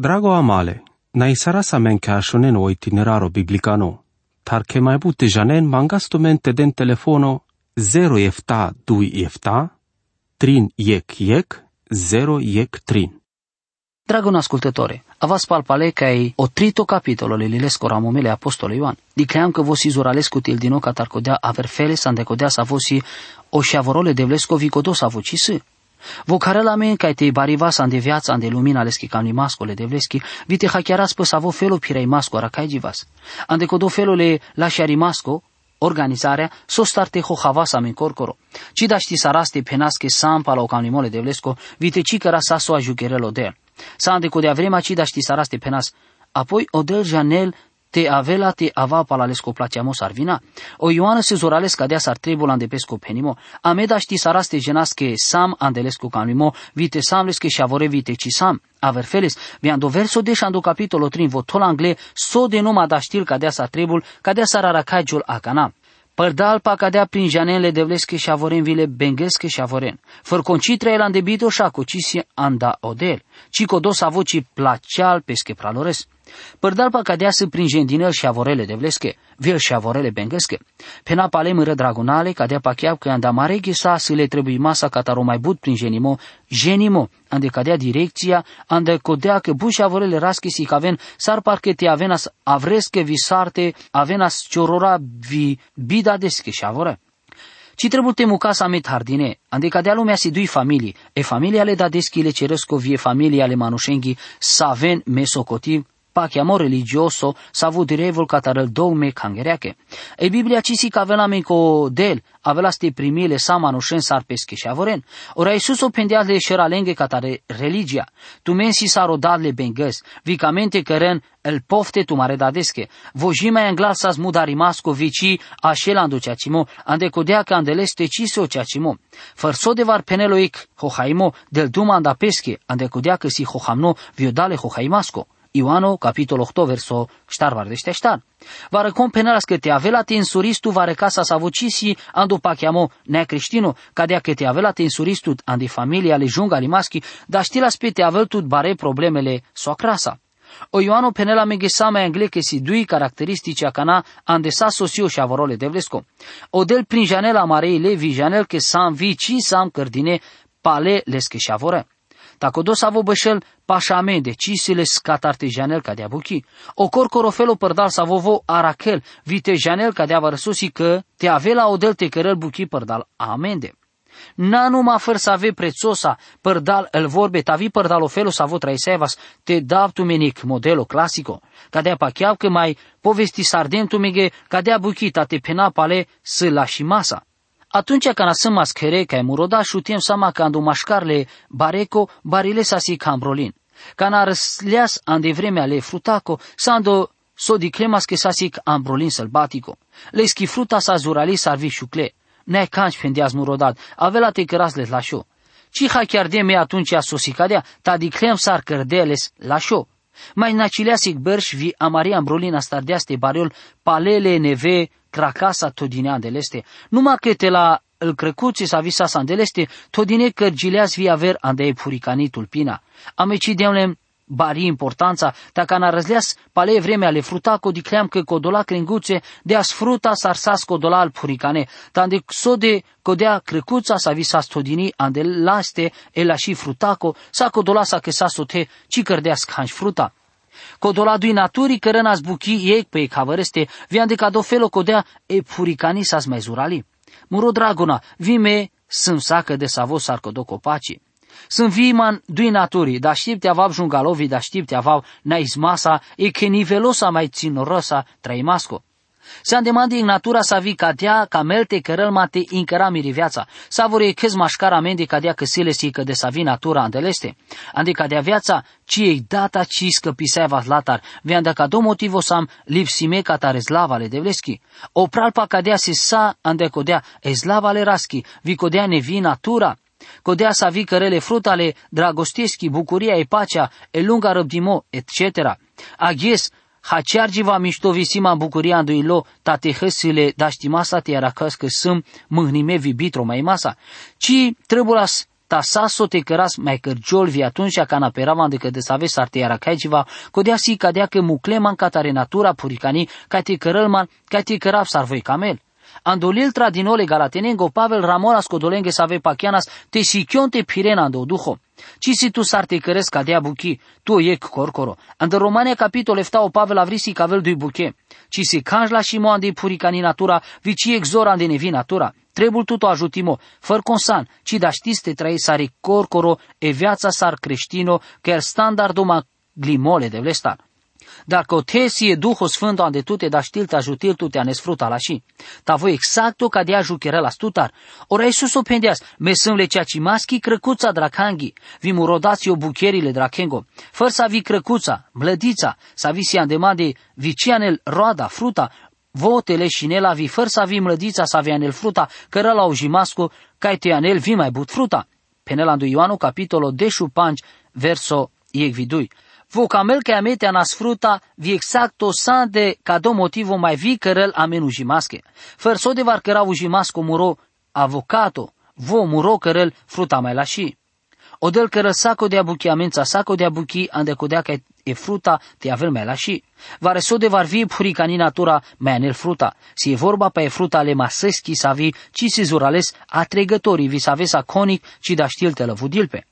Drago amale, na isara sa men ka shonen o itineraro biblicano, tar ke mai bute janen mangasto mente den telefono 0 efta 2 efta, trin iec iec, 0 iec trin. Dragon ascultătore, avas palpale că ai otrito capitolul lilesco ramomele apostole Ioan. Dicleam că vosi zuralescu til dino catar codea aver fele sa decodea sa vosi o șavorole de vlesco vicodo sa voci să. Vo care la men ca te bariva sa de viața de lumina leschi cam li mascole de vleschi, vite hachiaras pe sa vo felo pirei masco aracai givas. Ande codo felole la șari masco, organizarea so starte ho havasa men corcoro. Ci da ști saraste penasche sampa la o cam limole de vlesco, vite ci căra sa so ajucherelo de el. Sa de de vremea ci da ști saraste penas. Apoi odel janel te avela te ava palalesco placeamo sarvina. O Ioana se zorales cadea sar trebul ande pesco penimo. Ameda ști saraste genasche sam andelesco canimo, vite samlesche shavore vite ci sam. Aver feles, viando verso de shando capitolo 3 votol angle, so de numa da știl cadea sar trebul, cadea sar aracajul acana. Părdal pa cadea prin janele de vlesche și avoren vile bengesche și avoren. Făr concitre el andebito și acocisi anda odel. Cico dos avoci placeal pesche pralores. Părdal pa cadea să prin jendinel și avorele de vlesche, vil și avorele bengesche. Pena pale mără dragonale cadea pa chiar că anda mare ghesa să le trebuie masa cataro mai but prin genimo, genimo, ande cadea direcția, ande codea că buș și avorele rasche si caven, sar parche te avenas avresche visarte, avenas ciorora vi bida desche și avore. Ci trebuie temu casa met hardine, ande cadea lumea si dui familii, e familia le da deschile cerăsco vie familia le manușenghi, saven mesocotiv, pachiamo religioso savu direvol catarel dogme cangereache. E Biblia ci si cavela men co del, avela ste primile samanușen sar pesche și avoren. Ora Iisus o pendea de șeralenghe catare religia. Tu mensi saro dadle bengăs, vicamente căren el pofte tu mare dadesche. Vojima în glas sa mudari masco vici așelandu ceacimo, ande codea că andeleste ciso ceacimo. Fărso de var peneloic hohaimo del duma anda pesche, ande codea că si hohamno viodale hohaimasco. Ioano, capitol 8, verso ștar vardește ștar. Va recom penalas că te avela te insuristu va recasa sa vocisi ando pa chiamo ne creștino, cadea că te avela te insuristu andi familia le junga li maschi, dar știlas pe te avel tut bare problemele soacrasa. O Ioano penela megesama angle che si dui caracteristici a cana andesa sosio și avorole de vlesco. O del prin janela marei levi janel che sam vici sam cărdine pale lesche și avore. Tako do savo bășel pașame de cisile scat artejanel ca de buchi. O cor corofelo părdal savo vo arachel vite janel ca de vărsusi că te ave la odel te cărăl buchi părdal amende. Na numai făr să ave prețosa, părdal el vorbe, tavi părdal ofelo să avo traisevas, te dav tu menic modelo clasico, ca de pacheav că mai povesti sardem tu mege, ca de buchita te pena pale să lași masa. Atunci când să maschere ca muroda șutiem sama că andu mașcarle bareco barile sa si cambrolin. Când a răsleas ande vremea le frutaco, sa ando so di cremas che sa sic ambrolin sălbatico. Le schi fruta sa zurali sarvi șucle. Ne canci pendeaz murodat, avela te cărasle la șo. Ci ha chiar de me atunci a sosicadea, ta di crem sar cărdeles la șo. Mai nacileasic bărș vi amaria ambrolina stardeaste bariol palele neve cracasa todinea de leste. Numai că te la îl crăcuți sa visa sa de leste, todine cărgileaz vi aver ande e puricanitul pina. Ameci deamle bari importanța, dacă na răzleas pale vremea le fruta co dicleam că codola crenguțe de as fruta sarsas codola al puricane, tande so de codea crecuța sa visa stodini ande laste e la și frutaco, sa codola sa că sa sote, ci cărdea scanș fruta. Codola dui naturi cără nas buchi ei pe cavăreste, vian de cado felo codea e puricani sa zmezurali. Muro dragona, vime sunt sacă de savo sarcodo copaci. Sunt viman dui naturi, da știpte avav jungalovi, da știpte avav na izmasa, e che nivelosa mai ținorosa traimasco. Se andemandi în natura sa vi cadea ca melte cărăl mate incăra miri viața. Sa vor e câz mașcara mendi cadea că sile si că de sa vi natura andeleste. Andi cadea viața, ci ei data ci scăpiseva latar, vian da ca do motivo sam lipsime ca tare slavale de vleschi. O pralpa cadea si sa ande codea e slavale raschi, vi codea nevi natura, codea sa vi cărele frutale dragostieschi, bucuria e pacea, e lunga răbdimo, etc. Aghies, Haceargiva mișto visima bucuria ilo tate hăsile da știmasa te era că sâm mâhnime vibitro mai masa, ci trebulas ta sa so te căras mai cărgiol vi atunci ca na peravan de că de save sarte iara caigiva, codea si cadea că mucleman catare natura puricani, ca te cărălman, ca te cărap sarvoi camel. Andolil tradinole galatenengo Pavel Ramonas codolenge save pachianas te te pirena ando duho. Ci si tu sarte căresc cadea buchi, tu ec corcoro. Ando Romania capitol efta o Pavel avrisi cavel dui buche. Ci si canjla și mo ande puricani natura, vici exora ande nevi natura. Trebul tu ajutimo, făr consan, ci da știți te trăi sare corcoro e viața sar creștino, chiar standardul ma glimole de vlestar. Dacă o tesie Duhul Sfânt ande tu te da știl te ajutil tu te anesfruta la și. Ta voi exacto ca de juchere la stutar. Ora Iisus o pendeas, me le cea ci maschi crăcuța dracanghi, vi mu rodați o bucherile drakengo. Făr să vi crăcuța, mlădița, să vi si andemande vicianel roada, fruta, votele și nela vi făr să vi mlădița să avea anel fruta, cără la ujimasco, cai te anel vi mai but fruta. Penelandu Ioanu capitolo deșu panci, verso ieg vidui. Vocamel que amete a nas fruta vi exacto sande do motivo mai vi cărăl amenu jimasche. Fărso de var căra jimasco muro avocato, vo muro cărăl fruta mai lași. Odel cără saco de abuchi amența saco de abuchi ande codea că e fruta te avel mai lași. Vare so de var vi puricani natura mai anel fruta. Si e vorba pe e fruta le maseschi sa vi, ci si zurales a tregătorii vi sa vesa conic, ci da știl te lăvudilpe.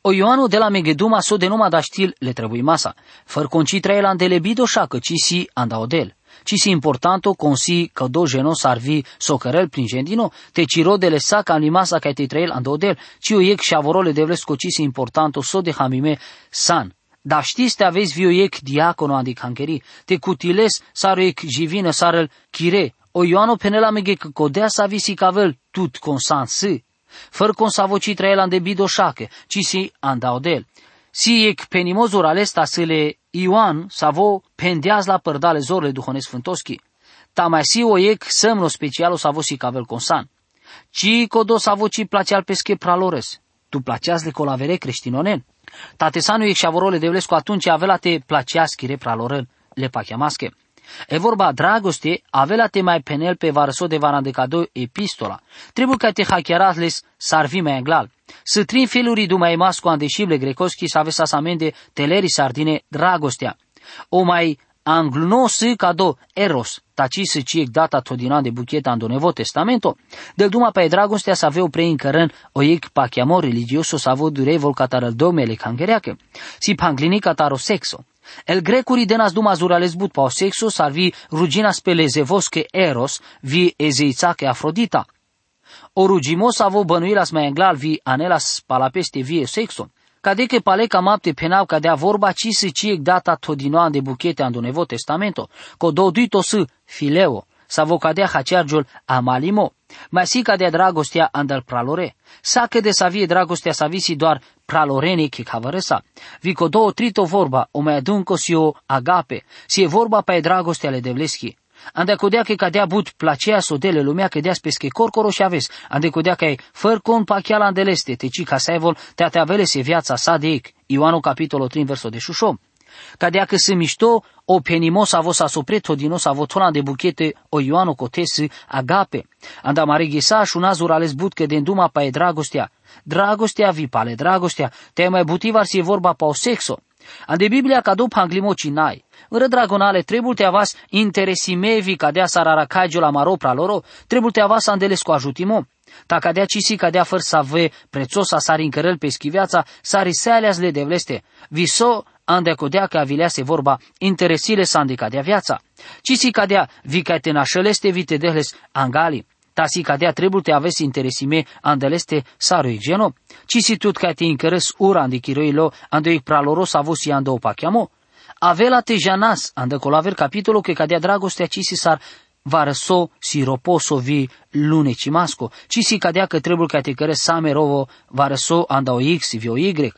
O Ioanu de la Megeduma so de numa da știl le trebuie masa. Făr conci trăie la delebido șacă, ci si anda odel. Ci si importanto consi că do geno sarvi socărel prin gendino, te ciro de le saca în masa ca te trăie anda odel, ci o iec și avorole de vlesco ci si importanto so de hamime san. Da știți te aveți viu iec diacono andi cancheri, te cutiles saro iec jivină sarel chire, o Ioanu penela mege că codea sa visi cavel tut consansı fără consavoci trăielan de bidoșache, ci si andaodel. Si ec penimozor alesta sile Ioan savo pendeaz la părdale zorle duhone sfântoschi. Ta mai si o ec semno specialo savo si cavel consan. Ci codo savo ci placeal pesche pralores. Tu placeaz le colavere creștinonen. Tatesanu ec și avorole de atunci avea te placeaz chire pralorel le pachiamasche. E vorba dragoste, avea te mai penel pe varso de vara de cadou epistola. Trebuie ca te hachiarasles sarvi mai englal. Să trin feluri du mai masco andeșible grecoschi să avea sa amende teleri sardine dragostea. O mai angluno să cado eros, taci să ciec data todina de bucheta în Novo Testamento, del duma pe dragostea să avea prei încărân o iec pa chiamo religioso să avea durei volcatar al domele cangereacă, si panglini cataro sexo. El grecuri denas duma zurales but pao sexo salvi ruginas pelezevosche eros vi ezeițache Afrodita. O rugimos avo bănuilas mai englal vi anelas palapeste vie sexo. Cadeke paleca mapte penau cadea vorba ci si ciec data todinoan de buchete ando Nevo Testamento, co doduito să fileo, sa vocadea haceargiul amalimo, mai si cadea dragostea andal pralore, sa că de să vie dragostea să visi doar pralorene che cavărăsa. Vico două trito vorba, o mai adunco si o agape, si e vorba pe dragostea le devleschi. Ande codea că cadea but placea sodele lumea că dea spesche corcoro și aves. Ande codea că e făr con pachiala andeleste, te ci ca evol te avele se viața sa de ec. Ioanu capitolul 3 verso de șușom. Cadea că se mișto o penimos avo sa sopret dinos avo tona de buchete o Ioanu cotesi agape. Anda mare ghesaș și un azur ales butke de înduma pa e dragostea. Dragostea vi pale dragostea, te mai butivar si e vorba pa o sexo. Ande Biblia ca după anglimo cinai. Ră dragonale, trebuie te avas interesimevi ca dea sarara cagio la maropra loro, trebuie te avas andeles cu ajutimo. Ta cadea cisi cadea făr să ave prețosa sari încărăl pe schiviața, sari sealeas le devleste. Viso ande codea că avilease vorba interesile sandi cadea viața. Cisi cadea vi ca te nașăleste vite dehles angali. Ta si cadea trebuie te avesi interesime andeleste saru geno. Cisi tut ca te încărăs ura andi chiroilo ando ic praloros avosi ando opachiamo. Avela te janas, ande colaver capitolul că cadea dragostea cisi sar varso si roposo vi lune cimasco, ci si cadea că trebuie ca te căre same rovo varso anda o x vi o y,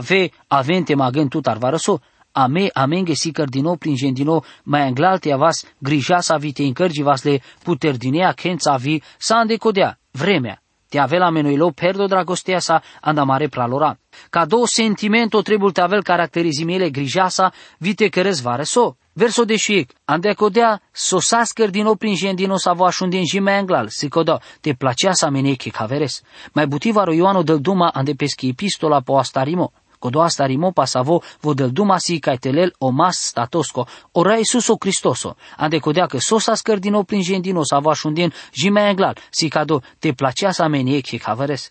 ve avente magen tutar varso, ame amenge si cardino prin gendino mai anglalte avas grija sa vi te încărgi vas le puterdinea kența vi sa andecodea vremea. Te avea menuilo perdo dragostea sa anda mare pralora. Ca două sentimento trebuie te avel caracterizimele grija sa vi te cărez varso. Verso de și ande codea sosasker din oprin gendino sa vo din jime anglal, si codo, te placea sa meneke caveres. Mai butivaro Ioano del duma ande peschi epistola po astarimo. Codo astarimo pasavo vo del duma si telel o mas statosco, ora Isuso Cristoso, ande codea că sosasker din oprin gendino sa vo din jime anglal, si cado te placea sa meneke caveres.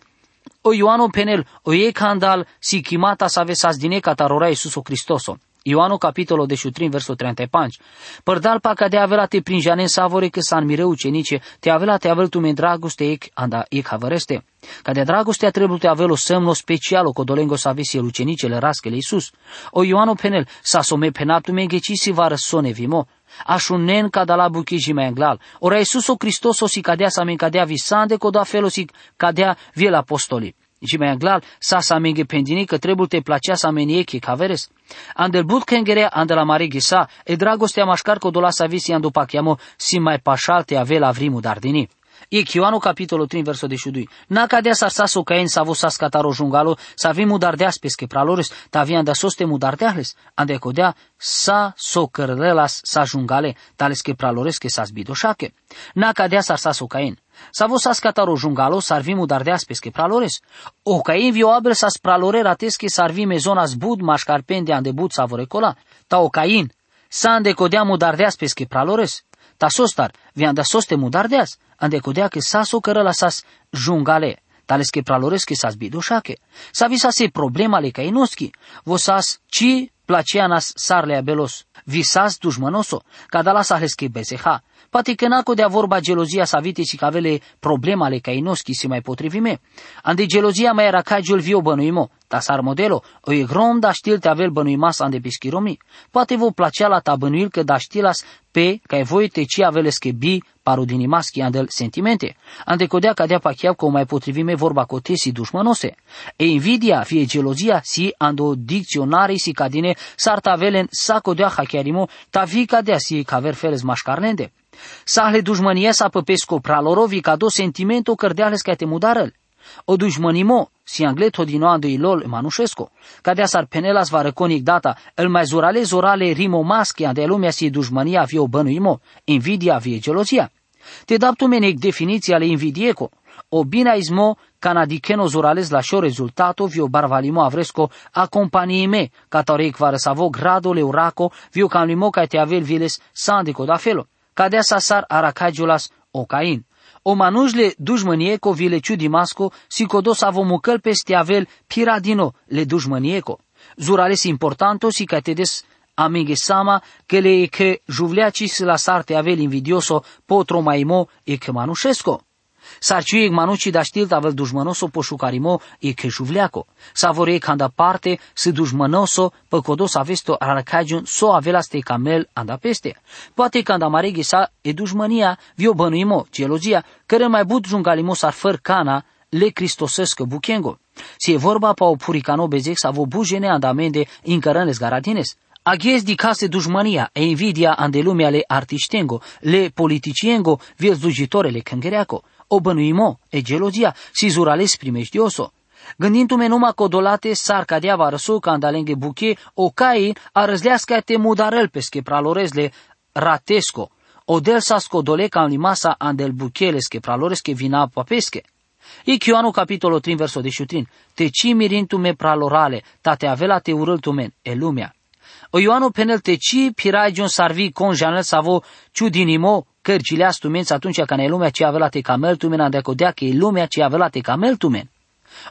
O Ioano penel, o e candal, si chimata sa vesas dine catarora Isuso Cristoso. Ioanu capitolul 13, versul 35. Părdal pa ca de avela te prinjane savore că san mire ucenice, te avela te avel tu men dragoste ec anda ec havăreste. Ca de dragostea trebuie te avelo semno special o codolengo sa vesi el ucenicele raskele Iisus. O Ioanu penel, sa some penatu men ghecisi va răsone vimo. Așunen ca da la buchi mai englal. Ora Iisus o Hristos o si cadea sa men cadea visande coda felo si cadea viel apostoli. Și mai anglal, sa sa menge pendini că trebuie te placea sa menieche caveres. Andel but kengere andel amare gisa, e dragostea mașcar că dola sa visi andu pachiamo si mai pașal te ave la vrimu dardini. E Ioanu capitolul 3 verso de șudui. Na cadea sa sa so caen sa vo sa scataro jungalo, sa vi mudardeas pesche pralores, ta vi anda soste mudardeahles, ande codea sa so cărlelas sa jungale, tales que pralores que sa zbidoșache. Na cadea sa sa so caen. Sa vo sa scataro jungalo, sarvi mudardeas pesche pralores. O caen vi oabre sa spralorera tesche sarvi mezona zbud mașcarpende ande bud sa vorecola. Ta o cain, sa ande codea mudardeas pesche pralores. Ta sostar, vi anda soste mudardeas, ande codea que sa so cărăla sas jungale. Tales que pralores que sas bidușache. Sa visa se problema le cainoski, vosas ci placeanas sarle abelos, visas dușmănoso, cadala sahles que bezeha, Poate că n-a de vorba gelozia sa vite și că avele problema ale cainoski si mai potrivime. Ande gelozia mai era cagiul vio bănuimo, tasar modelo, o e grom da știl te avel bănuimas ande pischiromi. Poate vă placea la ta bănuil că da știlas pe ca e voi te ci avele bi paru din imaschi andel sentimente. Ande codea ca dea pachiav că o mai potrivime vorba cotesi dușmănose. E invidia fie gelozia si ando dicționare si cadine sarta avelen sa codea hachiarimo ta vi cadea si caver feles mașcarnende. Sahle dușmănie sa păpesco pralorovi ca do sentimento cărdeales ca te mudarăl. O dușmănimo, si angleto din oando ilol manușesco, cadea sar penelas va răconic data, el mai zorale zorale rimo maschia de lumea si dușmănia o bănuimo, invidia vie gelozia. Te daptu menec definiția le invidieco, o binaismo canadiceno zorales la șo rezultato vio barvalimo avresco a companiime, catorec va răsavo grado le uraco, vio canlimo ca te avel viles sandico da felo cadea sasar aracagiulas ocain. O manujle dușmănieco vile ciudimasco, si codos avomucăl peste avel piradino le dușmănieco. Zurales importanto si catedes amige sama că le e că juvleacis la sarte avel invidioso potro maimo e că manușesco. Sarciuiek manuci da știl tavel dușmănoso poșucarimo e că juvleaco. Savore canda parte se dușmănoso păcodos avesto arcagiun so avela ste camel anda peste. Poate canda marege sa e dușmănia vio bănuimo, gelozia, care mai but jungalimo ar făr cana le cristosescă buchengo. Si e vorba pa o puricano bezec sa vo bujene andamende incărănes garatines. Aghez di case dușmania e invidia ande lumea le artiștengo, le politiciengo, viel zujitore le cângereaco o bănuimo, e gelozia, si zurales primejdioso. Gândindu-me numai că odolate sar cadea varăsu ca andalenghe buche, o cai a răzlească te mudarel pesche pralorezle ratesco, o del sa scodole ca limasa andel bucheles praloresche vina papesche. E Ioanu capitolul 3 verso 13. Te ci mirintu me pralorale, ta te avela te urâl tu men, e lumea. O Ioanu penel te ci pirai sarvi con janel savo ciudinimo cărcile astumenți atunci când e lumea ce avea te camel tumen ande codea că e lumea ce avea te camel tumen.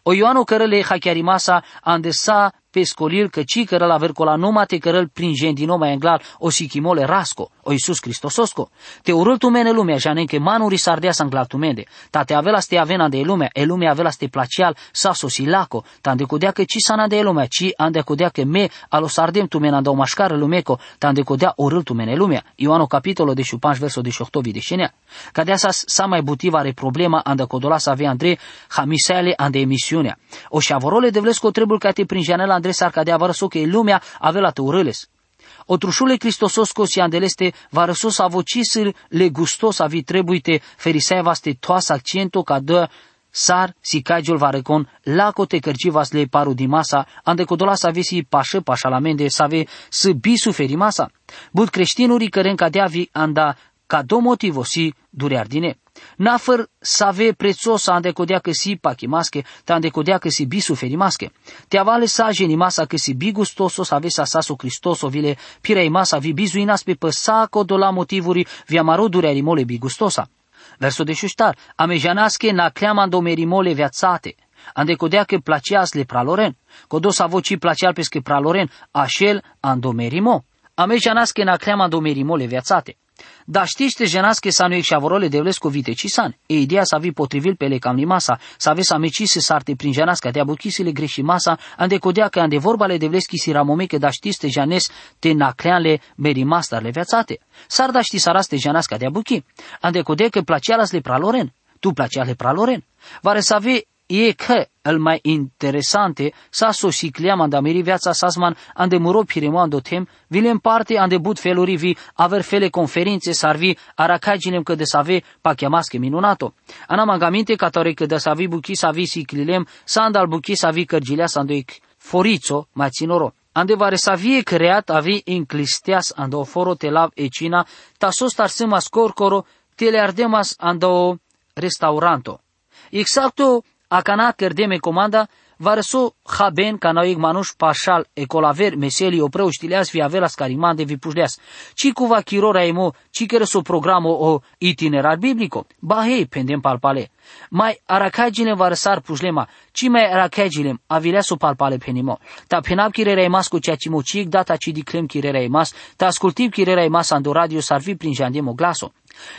O Ioanu cărăle hachiarimasa andesa pescolil că ci cărăl aver cola numate cărăl prin gendino mai englar o sichimole rasco, o Iisus Cristososco. Te urâl tu mene lumea, janen că manuri sardea să tu mende. Ta te avela ste avena de lumea, e lumea avela ste placial sa sosilaco, ta ande codea că ci sana de lumea, ci ande codea că me alo sardem tu mena o mașcară lumeco, ta ande codea urâl tu mene lumea. Ioanu capitolo de 5 verso de 8 videșenea. Ca de asas sa mai butiva are problema ande codola să avea Andrei hamisele ande emisiunea. O șavorole de vlesco trebuie ca te prin janela Andrei Sarcadea va răso că lumea avea la tăurăles. Otrușule Cristososco si andeleste va răsos avocisir le gustos avi trebuite ferisaeva ste toas accento ca dă sar si caigiul varecon, laco te cărcivas le paru di masa, ande codola să avesi pașă pașalamende, să ave să bi suferi masa. Bud creștinuri căren cadea vi anda ca do motivo si durear dine. Nafăr să ave prețos ande codea că si pachimasche, te ande codea că si bi suferi masche. Te avale sa geni masa că si bi gustoso să ave sa sasu Cristoso vile pirei masa vi bizuinas pe păsa codola motivuri vi amaro dureari mole bi gustosa. Verso de šuštar, ame žanaske na kleaman do merimole viațate, ande codea că placeas le praloren, codo sa voci placeal pesche praloren, așel ando merimo. Ame žanaske na kleaman do merimole viațate. Da știște ženaske sanu ek șavorole devlesco vite cisan. E ideea să vi potrivil pe lecam masa, să ave să amecise sarte prin ženaska de abukisile greși masa, ande codea că ande vorbale devleschi si ramomeke da știste janes te nacleanle merimastar le viațate. Sar da ști saraste ženaska de abuchi. Ande codea că placealas le praloren. Tu placea le praloren. Vare să ave e că el mai interesante sa so si cliam anda meri viața sasman ande muro piremo ando tem, vile în parte ande but feluri vi aver fele conferințe sarvi aracaginem că de save pa chiamasche minunato. Ana mangaminte catore că de savi buchi savi si clilem, sa andal buchi savi cărgilea sandoic forizo mai ținoro. Ande vare savie creat avi inclisteas ando foro te lav ecina, ta sos tarsimas corcoro, te le ardemas ando restauranto. Exacto Akana kerdeme komanda varso haben kanaig manush pashal ekolaver meseli opreu știleas vi avelas carimande vi pușleas. Ci cuva chirora emo, ci kere so programo o itinerar biblico. Ba hei, pendem palpale. Mai arakagile varsar pușlema, ci mai arakagilem avileaso palpale penimo. Ta penab kirera emas cu ceea ce mo cic data ci diclem kirera emas, ta ascultiv kirera emas ando radio sarvi prin jandemo glaso.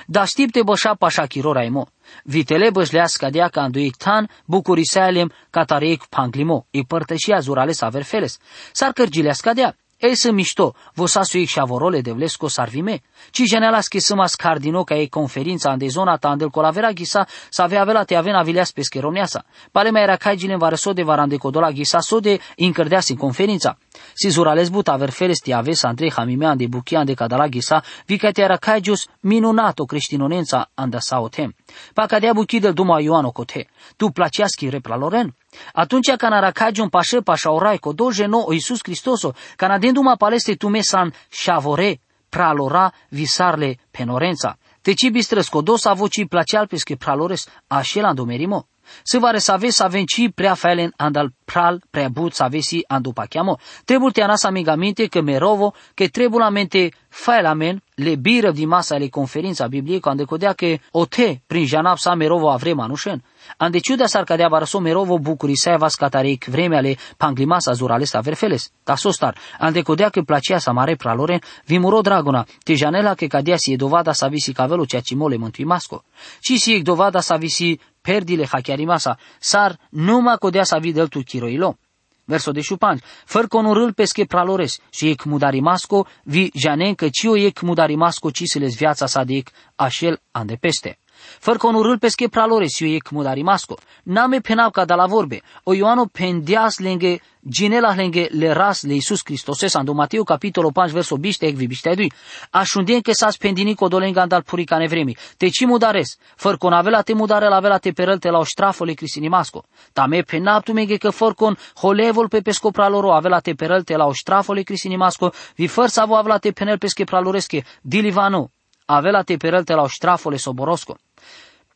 Da știpte bășa pașa chirora emo. Vitele bășlească dea ca anduic tan, bucurisalem, catareic panglimo, i părtășia zurales averfeles. S-ar cărgilească dea. Ei să mișto, vosasuic și șavorole de vlesco sarvime. Ci genelas che sămas cardino ca ei conferința ande zona ta andel colavera ghisa să avea avea te avea avileas pe scheromneasa. Pare mai era caigile în varăso de varande codola ghisa so de incărdeas în conferința. Si zurales but aver feles te aves Andrei hamime ande buchia ande cadala ghisa, vi ca te era caigius minunato creștinonența anda sao tem. Pa cadea buchi del duma Ioano cote. Tu placeaschi repla loren. Atunci când aracagi un pașe pașa orai, co doje no o Iisus Hristoso, când adenduma paleste tu mesan șavore, pralora visarle penorența. Te ci bistrăs codos avoci placeal pesche pralores, așel andomerimo. Se vare să aveți să avem ci prea felen andal pral prea but să aveți andu pachiamo. Trebuie te anasa amigamente că merovo, că trebuie la mente faelamen, le biră di masa le conferința Bibliei, când codea că o te prin janap sa merovo avre manușen. Ande ciuda s-ar cadea varăso merovo bucuri să vas catarec vremea le panglimasa zuralesta verfeles. Ta sostar, ande codea că placea sa mare praloren, vimuro dragona, te janela că cadea si e dovada să visi cavelo ceea ce mole mântui masco. Ci si e dovada să visi perdile hachiarimasa, sar numai codea să videl tu chiroilo. Verso de șupan, făr conurâl pesche pralores, și ec mudarimasco, vi janen că cio ec mudarimasco ci se les viața sa de ec așel ande peste. Făr conurâl pesche pralores, eu ec mudarimasco, name penau ca da la vorbe, o Ioano pendeas lenge ginela lenge le ras le Iisus Hristos, ando Mateo capitolo 5 verso biste ec vi biste dui, așundien că s-a spendini codolenga andal puricane vremi, te ci mudares, făr con avela te mudare la vela te perălte la o ștrafole cristinimasco, tame penaptu mege că făr con holevol pe pesco praloro avela te perălte la o ștrafole cristinimasco, vi făr să avo avela te penel pesche praloresche, dilivano, avela te perălte la o ștrafole soborosco.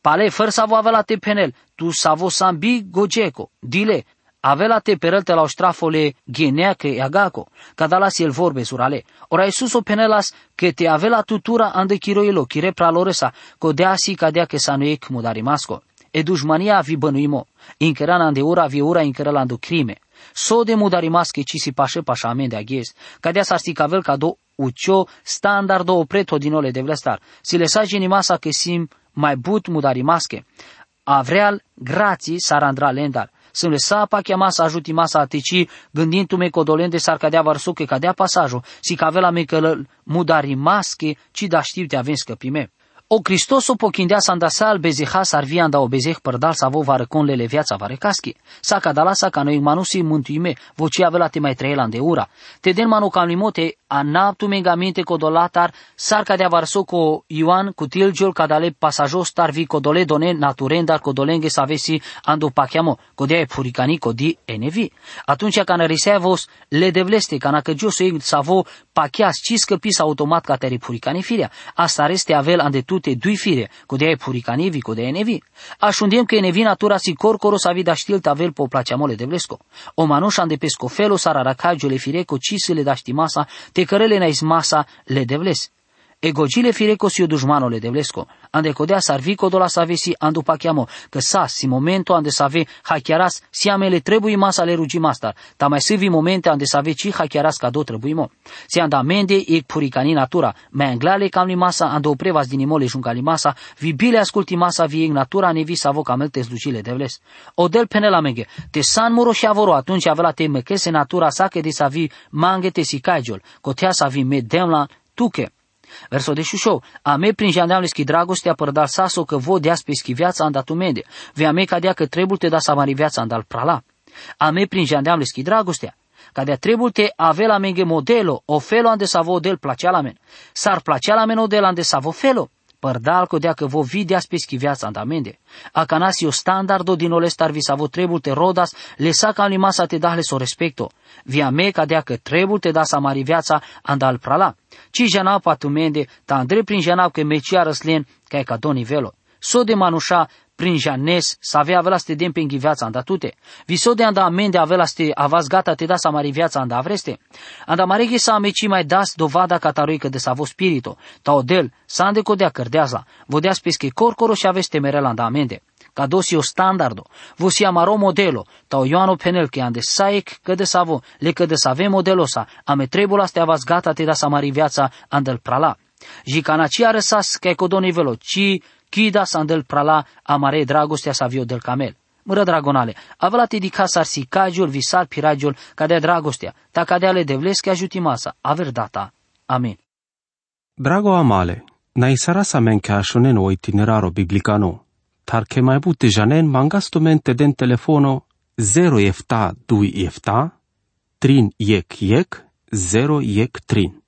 Pale făr să avo avela te penel, tu savo sambi gogeco, dile, avela te perălte la o ștrafole gheneacă eagaco, cadalas el vorbe surale. Ora Iisus o penelas că te avela tutura ande chiroilo, chire praloresa, co dea si cadea că sa nu ec mudarimasco. E dușmania vi bănuimo, incheran ande ura vi ura incherala ando crime. So de mudarimasche ci si pașe pașa amende aghez, cadea sa sti cavel ca do ucio standardo opreto din ole de vlestar. Si le sa genimasa că sim mai but mudarimasche. Avreal grații sarandra lendar să le sapa chiama să ajuti masa atici, gândindu-me codolente s-ar cadea varsuche, cadea pasajul, si cavela me că mudari masche, ci da știu te avem scăpime. O Hristos o pochindea să andasal bezeha s-ar via anda o bezeh părdal să vo varăconlele viața varecaschi. Sa cadala sa ca noi manusi mântuime, voci avela te mai trăiela de ura. Te den manu cam limote anaptu megamente kodolatar sar kadea varso ko Ioan kutilgiol kadale pasajos tar vi kodole done naturendar kodolenge savesi ando pachiamo kodea puricani kodi enevi. Atunci când risevos le devleste kana că jos ei savo pachias ciscă pis automat ca teri puricani firea. Asta reste avel ande tute dui fire kodea puricani vi kodea enevi. Așundiem că enevi natura si corcoro sa vida știl tavel po placeamo le devlesco. O manușa ande pesco felo sararacagiole fire co cisile da știmasa te cărele na masa le devles. Egogile fireco si o dușmano le devlesco. Ande codea sarvico dola sa vesi andu pachiamo, că sa si momento ande sa ve hachiaras si amele trebuie masa le rugi mastar, ta mai vi momente ande sa ve ci hachiaras ca do trebuie mo. Si anda mende e puricani natura, mai anglale cam li masa ando prevas din imole juncali masa, vi bile asculti masa vi ing natura nevi sa vo camelte slucile devles. O del penela menge, te san muro și avoro atunci avea te mechese natura sa che de sa vi mange te si caigiol, cotea sa vi me demla tuke. Verso de šušov, a me prin jandeamleski dragostea părdal saso că vo deas peschi viața andatu mende, vea me cadea că trebuie te da samari viața andal prala. A me prin jandeamleski dragostea, cadea trebuie te avea la menge modelo, o felo ande sa vo del placea la men. Sar placea la men o del ande sa vo felo părdal că deacă vo videa speschi viața andamende. o standardo din olestar vi savo trebul te rodas, le sa ca masa te dahle so respecto. Via me ca deacă trebul te da sa mari viața andal prala. Ci janau patumende, ta andre prin janau că mecia răslen, ca e ca do nivelo. So de manușa prin janes, să avea avea ste den pengi viața anda tute. Viso de anda amende avea ste avas gata te da sa mari viața anda avreste. Anda marege sa ameci mai das dovada cataroică de savo spirito. Ta odel, sa ande codea cărdeazla. Vodea spesche corcoro și aveste merel anda amende. Ca dosi o standardo. Vosi amaro modelo. Ta o Ioano penel che ande saec că de savo, le că de save modelo sa. Ame trebula ste avas gata te da sa mari viața andel prala. Jicana ci arăsas că e codoni velo, ci Kida sandel prala amare dragostea sa vio del camel. Mără dragonale, avea ti di casar si cagiul visar piragiul cadea dragostea, ta cadea le devlesche ajuti masa, aver data. Amin. Drago amale, na isara sa men cashonen o itineraro biblicano, tar che mai bute janen mangasto mente den telefono 0 efta 2 efta, trin yek yek, 0 yek trin.